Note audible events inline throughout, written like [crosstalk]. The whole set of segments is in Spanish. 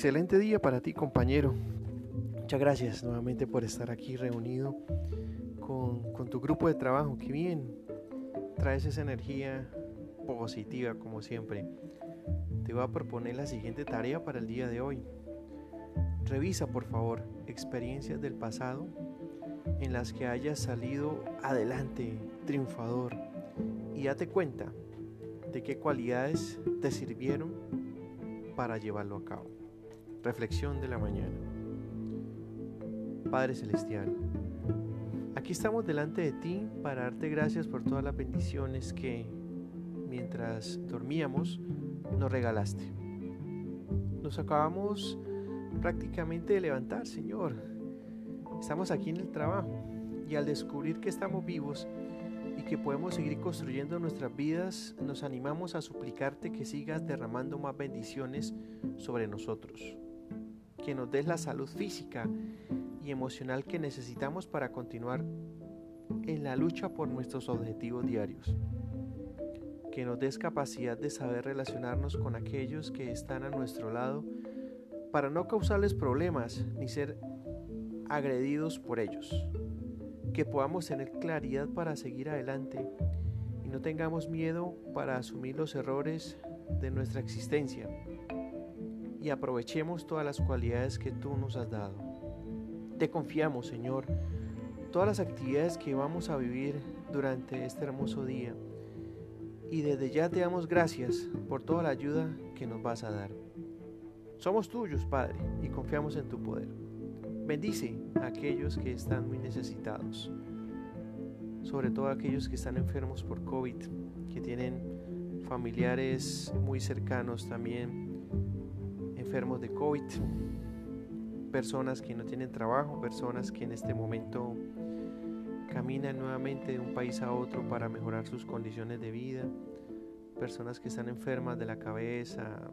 Excelente día para ti, compañero. Muchas gracias nuevamente por estar aquí reunido con, tu grupo de trabajo. Qué bien. Traes esa energía positiva como siempre. Te voy a proponer la siguiente tarea para el día de hoy. Revisa por favor experiencias del pasado en las que hayas salido adelante, triunfador, y date cuenta de qué cualidades te sirvieron para llevarlo a cabo. Reflexión de la mañana. Padre Celestial, aquí estamos delante de ti para darte gracias por todas las bendiciones que mientras dormíamos nos regalaste. Nos acabamos prácticamente de levantar, Señor. Estamos aquí en el trabajo y al descubrir que estamos vivos y que podemos seguir construyendo nuestras vidas, nos animamos a suplicarte que sigas derramando más bendiciones sobre nosotros que nos des la salud física y emocional que necesitamos para continuar en la lucha por nuestros objetivos diarios. Que nos des capacidad de saber relacionarnos con aquellos que están a nuestro lado para no causarles problemas ni ser agredidos por ellos. Que podamos tener claridad para seguir adelante y no tengamos miedo para asumir los errores de nuestra existencia y aprovechemos todas las cualidades que tú nos has dado. Te confiamos, Señor, todas las actividades que vamos a vivir durante este hermoso día y desde ya te damos gracias por toda la ayuda que nos vas a dar. Somos tuyos, Padre, y confiamos en tu poder. Bendice a aquellos que están muy necesitados, sobre todo aquellos que están enfermos por COVID, que tienen familiares muy cercanos también enfermos de COVID, personas que no tienen trabajo, personas que en este momento caminan nuevamente de un país a otro para mejorar sus condiciones de vida, personas que están enfermas de la cabeza,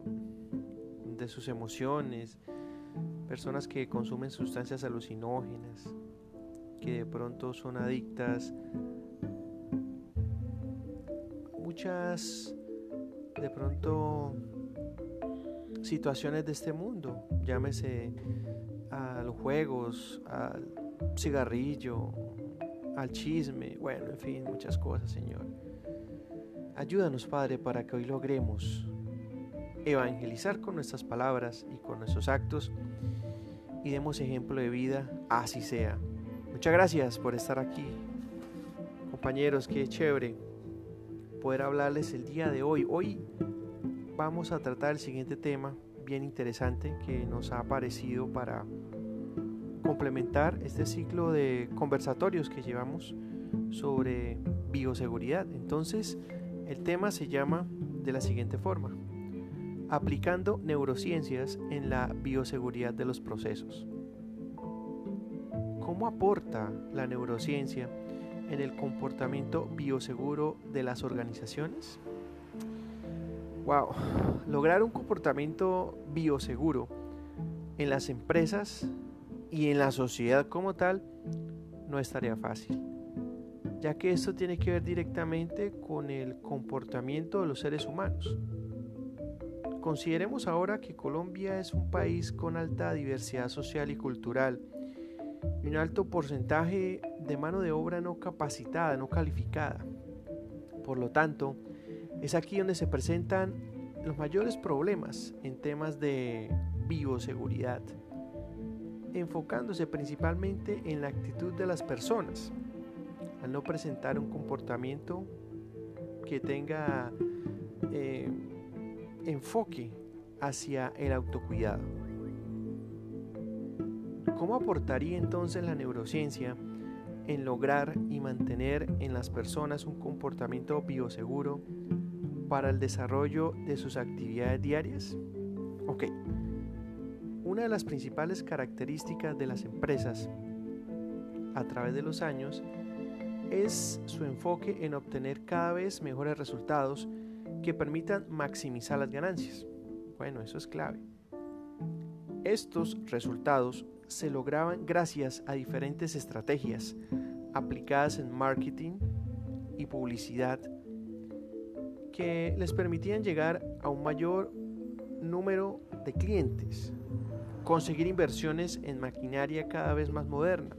de sus emociones, personas que consumen sustancias alucinógenas, que de pronto son adictas, muchas de pronto situaciones de este mundo, llámese a los juegos, al cigarrillo, al chisme, bueno, en fin, muchas cosas, Señor. Ayúdanos, Padre, para que hoy logremos evangelizar con nuestras palabras y con nuestros actos y demos ejemplo de vida, así sea. Muchas gracias por estar aquí. Compañeros, qué chévere poder hablarles el día de hoy. Hoy vamos a tratar el siguiente tema bien interesante que nos ha aparecido para complementar este ciclo de conversatorios que llevamos sobre bioseguridad. Entonces, el tema se llama de la siguiente forma, aplicando neurociencias en la bioseguridad de los procesos. ¿Cómo aporta la neurociencia en el comportamiento bioseguro de las organizaciones? Wow, lograr un comportamiento bioseguro en las empresas y en la sociedad como tal no estaría fácil, ya que esto tiene que ver directamente con el comportamiento de los seres humanos. Consideremos ahora que Colombia es un país con alta diversidad social y cultural y un alto porcentaje de mano de obra no capacitada, no calificada. Por lo tanto, es aquí donde se presentan los mayores problemas en temas de bioseguridad, enfocándose principalmente en la actitud de las personas, al no presentar un comportamiento que tenga eh, enfoque hacia el autocuidado. ¿Cómo aportaría entonces la neurociencia en lograr y mantener en las personas un comportamiento bioseguro para el desarrollo de sus actividades diarias? Ok, una de las principales características de las empresas a través de los años es su enfoque en obtener cada vez mejores resultados que permitan maximizar las ganancias. Bueno, eso es clave. Estos resultados se lograban gracias a diferentes estrategias aplicadas en marketing y publicidad que les permitían llegar a un mayor número de clientes, conseguir inversiones en maquinaria cada vez más moderna,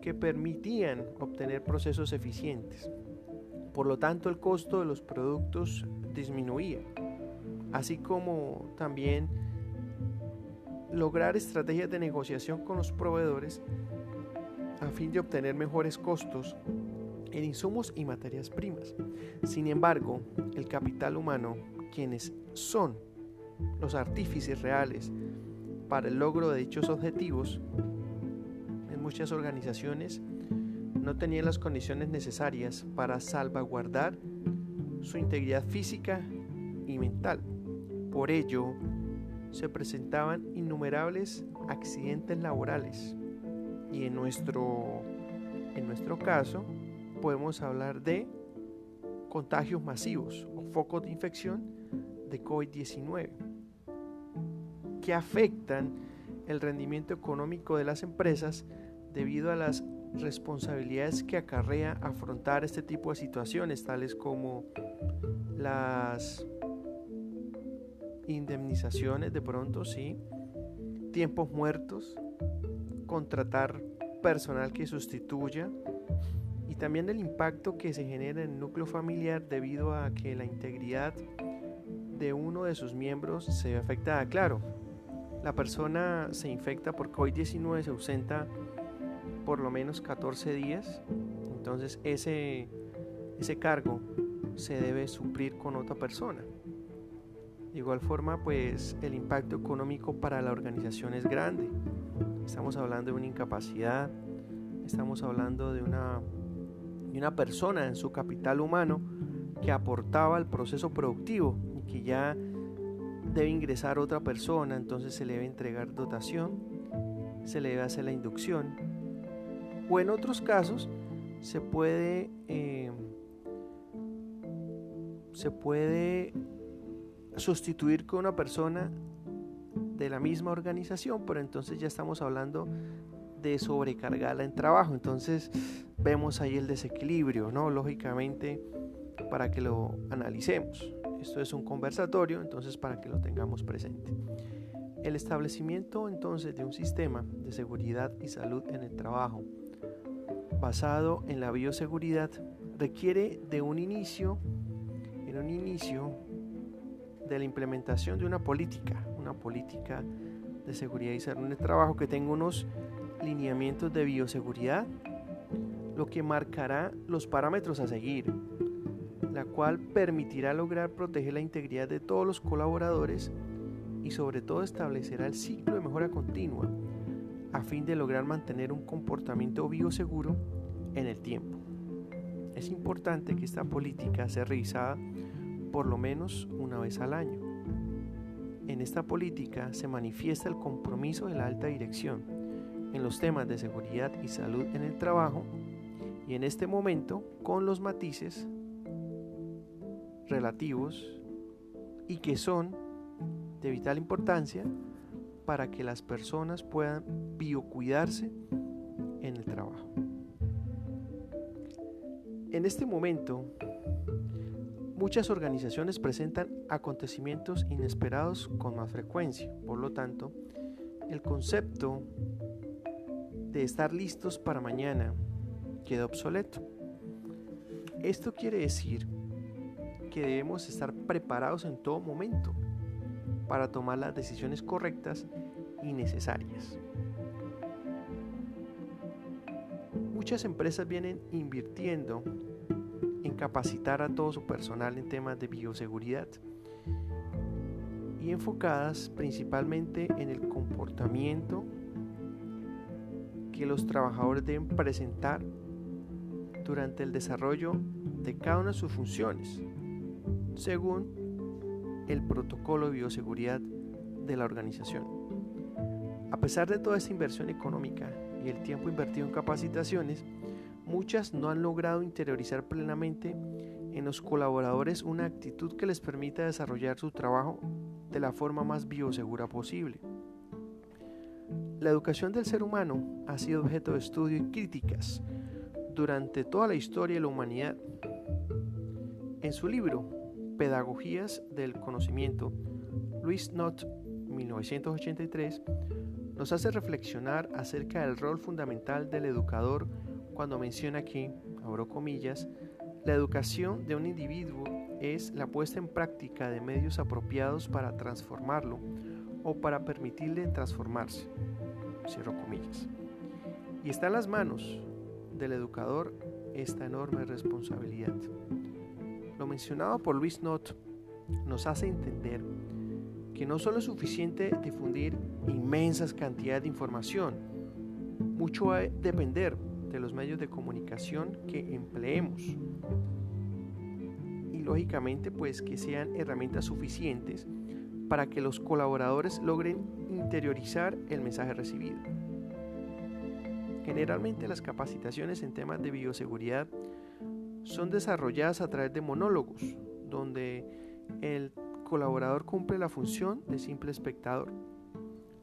que permitían obtener procesos eficientes. Por lo tanto, el costo de los productos disminuía, así como también lograr estrategias de negociación con los proveedores a fin de obtener mejores costos en insumos y materias primas. Sin embargo, el capital humano, quienes son los artífices reales para el logro de dichos objetivos, en muchas organizaciones no tenían las condiciones necesarias para salvaguardar su integridad física y mental. Por ello, se presentaban innumerables accidentes laborales y en nuestro, en nuestro caso podemos hablar de contagios masivos o focos de infección de COVID-19 que afectan el rendimiento económico de las empresas debido a las responsabilidades que acarrea afrontar este tipo de situaciones, tales como las indemnizaciones de pronto, sí, tiempos muertos, contratar personal que sustituya también el impacto que se genera en el núcleo familiar debido a que la integridad de uno de sus miembros se ve afectada. Claro, la persona se infecta por COVID-19, se ausenta por lo menos 14 días, entonces ese, ese cargo se debe suplir con otra persona. De igual forma, pues el impacto económico para la organización es grande. Estamos hablando de una incapacidad, estamos hablando de una, de una persona en su capital humano que aportaba al proceso productivo y que ya debe ingresar otra persona, entonces se le debe entregar dotación, se le debe hacer la inducción. O en otros casos se puede, eh, se puede sustituir con una persona de la misma organización, pero entonces ya estamos hablando de sobrecargarla en trabajo. Entonces vemos ahí el desequilibrio, ¿no? Lógicamente, para que lo analicemos. Esto es un conversatorio, entonces para que lo tengamos presente. El establecimiento entonces de un sistema de seguridad y salud en el trabajo basado en la bioseguridad requiere de un inicio, en un inicio de la implementación de una política, una política de seguridad y salud en el trabajo que tenga unos lineamientos de bioseguridad, lo que marcará los parámetros a seguir, la cual permitirá lograr proteger la integridad de todos los colaboradores y sobre todo establecerá el ciclo de mejora continua a fin de lograr mantener un comportamiento bioseguro en el tiempo. Es importante que esta política sea revisada por lo menos una vez al año. En esta política se manifiesta el compromiso de la alta dirección en los temas de seguridad y salud en el trabajo y en este momento con los matices relativos y que son de vital importancia para que las personas puedan biocuidarse en el trabajo. En este momento Muchas organizaciones presentan acontecimientos inesperados con más frecuencia, por lo tanto, el concepto de estar listos para mañana queda obsoleto. Esto quiere decir que debemos estar preparados en todo momento para tomar las decisiones correctas y necesarias. Muchas empresas vienen invirtiendo capacitar a todo su personal en temas de bioseguridad y enfocadas principalmente en el comportamiento que los trabajadores deben presentar durante el desarrollo de cada una de sus funciones, según el protocolo de bioseguridad de la organización. A pesar de toda esta inversión económica y el tiempo invertido en capacitaciones, Muchas no han logrado interiorizar plenamente en los colaboradores una actitud que les permita desarrollar su trabajo de la forma más biosegura posible. La educación del ser humano ha sido objeto de estudio y críticas durante toda la historia de la humanidad. En su libro Pedagogías del Conocimiento, Luis Nott 1983, nos hace reflexionar acerca del rol fundamental del educador cuando menciona que, abro comillas, la educación de un individuo es la puesta en práctica de medios apropiados para transformarlo o para permitirle transformarse. Cierro comillas. Y está en las manos del educador esta enorme responsabilidad. Lo mencionado por Luis Nott nos hace entender que no solo es suficiente difundir inmensas cantidades de información, mucho va a depender de los medios de comunicación que empleemos y lógicamente pues que sean herramientas suficientes para que los colaboradores logren interiorizar el mensaje recibido. Generalmente las capacitaciones en temas de bioseguridad son desarrolladas a través de monólogos, donde el colaborador cumple la función de simple espectador.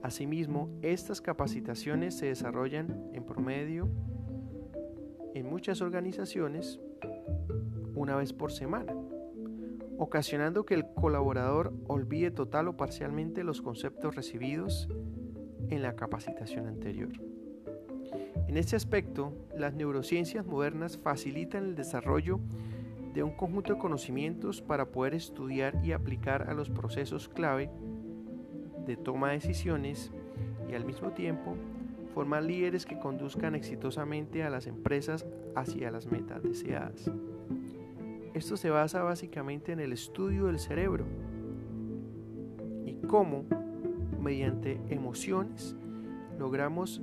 Asimismo, estas capacitaciones se desarrollan en promedio en muchas organizaciones una vez por semana, ocasionando que el colaborador olvide total o parcialmente los conceptos recibidos en la capacitación anterior. En este aspecto, las neurociencias modernas facilitan el desarrollo de un conjunto de conocimientos para poder estudiar y aplicar a los procesos clave de toma de decisiones y al mismo tiempo formar líderes que conduzcan exitosamente a las empresas hacia las metas deseadas. Esto se basa básicamente en el estudio del cerebro y cómo, mediante emociones, logramos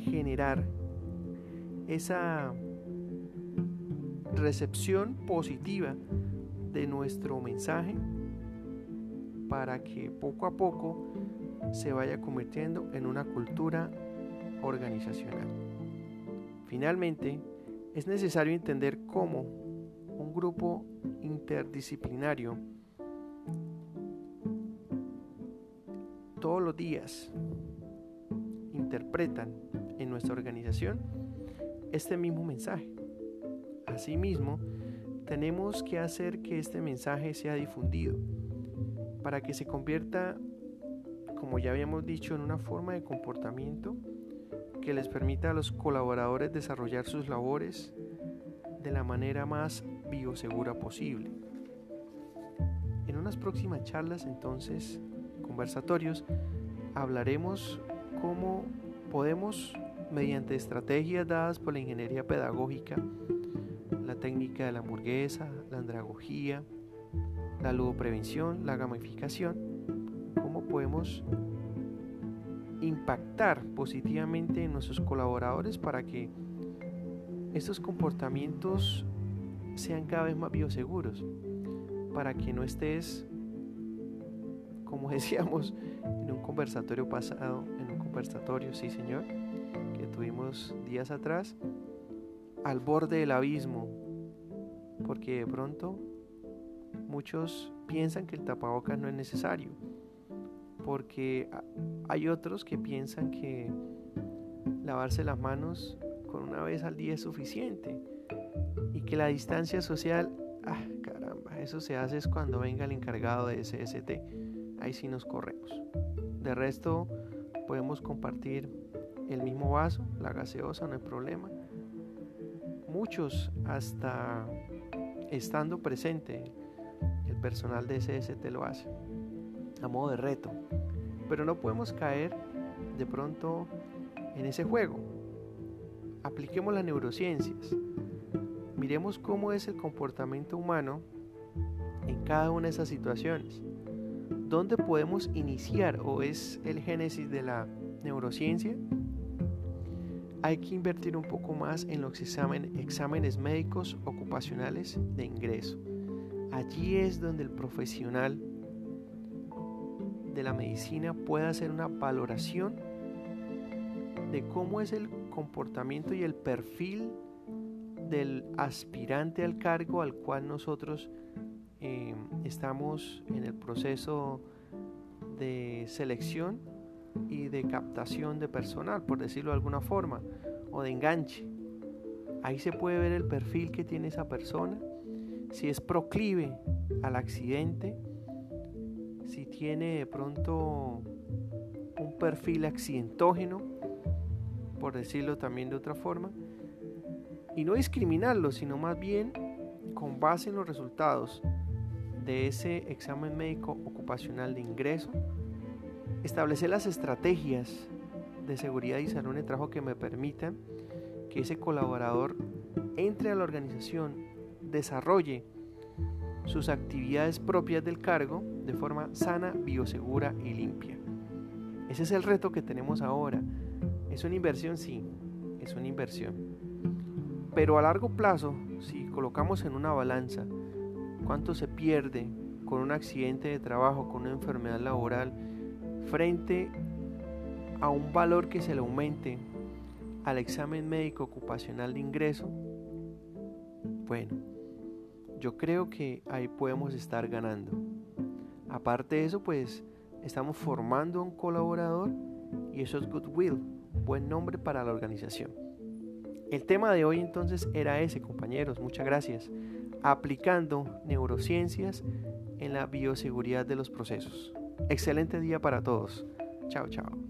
generar esa recepción positiva de nuestro mensaje para que poco a poco se vaya convirtiendo en una cultura organizacional. Finalmente, es necesario entender cómo un grupo interdisciplinario todos los días interpretan en nuestra organización este mismo mensaje. Asimismo, tenemos que hacer que este mensaje sea difundido para que se convierta, como ya habíamos dicho, en una forma de comportamiento que les permita a los colaboradores desarrollar sus labores de la manera más biosegura posible. En unas próximas charlas, entonces, conversatorios, hablaremos cómo podemos mediante estrategias dadas por la ingeniería pedagógica, la técnica de la hamburguesa, la andragogía, la ludoprevención, la gamificación, cómo podemos impactar positivamente en nuestros colaboradores para que estos comportamientos sean cada vez más bioseguros, para que no estés, como [laughs] decíamos en un conversatorio pasado, en un conversatorio, sí señor, tuvimos días atrás, al borde del abismo, porque de pronto muchos piensan que el tapabocas no es necesario, porque hay otros que piensan que lavarse las manos con una vez al día es suficiente y que la distancia social, ah, caramba, eso se hace es cuando venga el encargado de SST, ahí sí nos corremos. De resto, podemos compartir el mismo vaso, la gaseosa, no hay problema. Muchos hasta estando presente, el personal de SST lo hace, a modo de reto. Pero no podemos caer de pronto en ese juego. Apliquemos las neurociencias. Miremos cómo es el comportamiento humano en cada una de esas situaciones. ¿Dónde podemos iniciar o es el génesis de la neurociencia? Hay que invertir un poco más en los exámenes médicos ocupacionales de ingreso. Allí es donde el profesional de la medicina puede hacer una valoración de cómo es el comportamiento y el perfil del aspirante al cargo al cual nosotros eh, estamos en el proceso de selección y de captación de personal, por decirlo de alguna forma, o de enganche. Ahí se puede ver el perfil que tiene esa persona, si es proclive al accidente, si tiene de pronto perfil accidentógeno, por decirlo también de otra forma, y no discriminarlo, sino más bien con base en los resultados de ese examen médico ocupacional de ingreso, establecer las estrategias de seguridad y salud en el trabajo que me permitan que ese colaborador entre a la organización, desarrolle sus actividades propias del cargo de forma sana, biosegura y limpia. Ese es el reto que tenemos ahora. ¿Es una inversión? Sí, es una inversión. Pero a largo plazo, si colocamos en una balanza cuánto se pierde con un accidente de trabajo, con una enfermedad laboral, frente a un valor que se le aumente al examen médico ocupacional de ingreso, bueno, yo creo que ahí podemos estar ganando. Aparte de eso, pues estamos formando un colaborador y eso es goodwill, buen nombre para la organización. El tema de hoy entonces era ese, compañeros, muchas gracias. Aplicando neurociencias en la bioseguridad de los procesos. Excelente día para todos. Chao, chao.